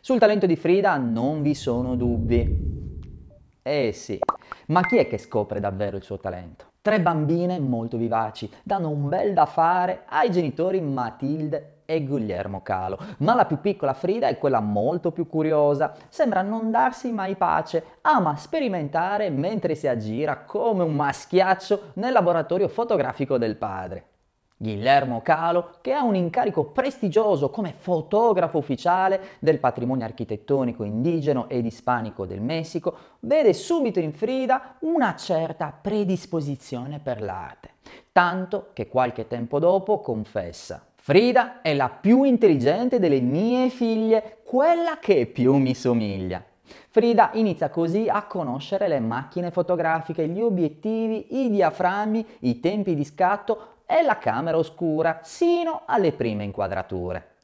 Sul talento di Frida non vi sono dubbi. Eh sì, ma chi è che scopre davvero il suo talento? Tre bambine molto vivaci danno un bel da fare ai genitori Matilde e Guglielmo Calo, ma la più piccola Frida è quella molto più curiosa, sembra non darsi mai pace, ama sperimentare mentre si aggira come un maschiaccio nel laboratorio fotografico del padre. Guillermo Calo, che ha un incarico prestigioso come fotografo ufficiale del patrimonio architettonico indigeno ed ispanico del Messico, vede subito in Frida una certa predisposizione per l'arte, tanto che qualche tempo dopo confessa Frida è la più intelligente delle mie figlie, quella che più mi somiglia. Frida inizia così a conoscere le macchine fotografiche, gli obiettivi, i diaframmi, i tempi di scatto e la camera oscura, sino alle prime inquadrature.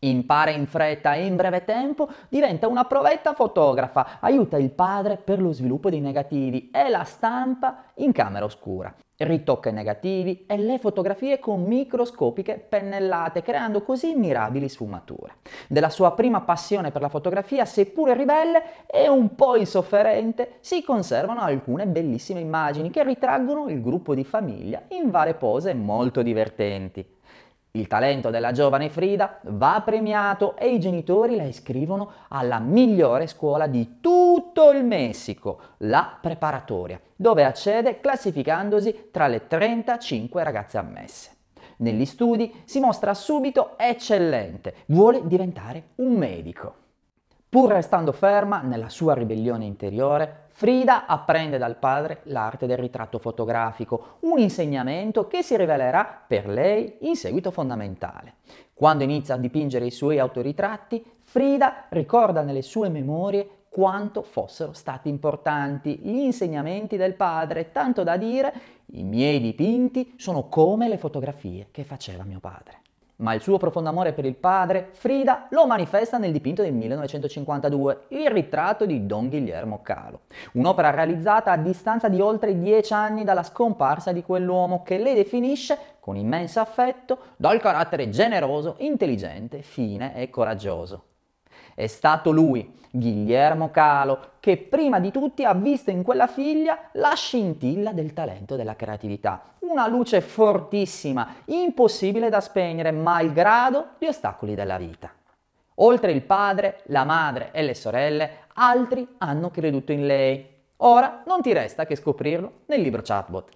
Impara in fretta e in breve tempo, diventa una provetta fotografa, aiuta il padre per lo sviluppo dei negativi e la stampa in camera oscura. Ritocca i negativi e le fotografie con microscopiche pennellate, creando così mirabili sfumature. Della sua prima passione per la fotografia, seppure ribelle e un po' insofferente, si conservano alcune bellissime immagini che ritraggono il gruppo di famiglia in varie pose molto divertenti. Il talento della giovane Frida va premiato e i genitori la iscrivono alla migliore scuola di tutto il Messico, la preparatoria, dove accede classificandosi tra le 35 ragazze ammesse. Negli studi si mostra subito eccellente, vuole diventare un medico. Pur restando ferma nella sua ribellione interiore, Frida apprende dal padre l'arte del ritratto fotografico, un insegnamento che si rivelerà per lei in seguito fondamentale. Quando inizia a dipingere i suoi autoritratti, Frida ricorda nelle sue memorie quanto fossero stati importanti gli insegnamenti del padre, tanto da dire i miei dipinti sono come le fotografie che faceva mio padre ma il suo profondo amore per il padre, Frida, lo manifesta nel dipinto del 1952, Il ritratto di Don Guillermo Calo, un'opera realizzata a distanza di oltre dieci anni dalla scomparsa di quell'uomo che lei definisce con immenso affetto dal carattere generoso, intelligente, fine e coraggioso. È stato lui, Guillermo Calo, che prima di tutti ha visto in quella figlia la scintilla del talento e della creatività, una luce fortissima, impossibile da spegnere malgrado gli ostacoli della vita. Oltre il padre, la madre e le sorelle, altri hanno creduto in lei. Ora non ti resta che scoprirlo nel libro chatbot.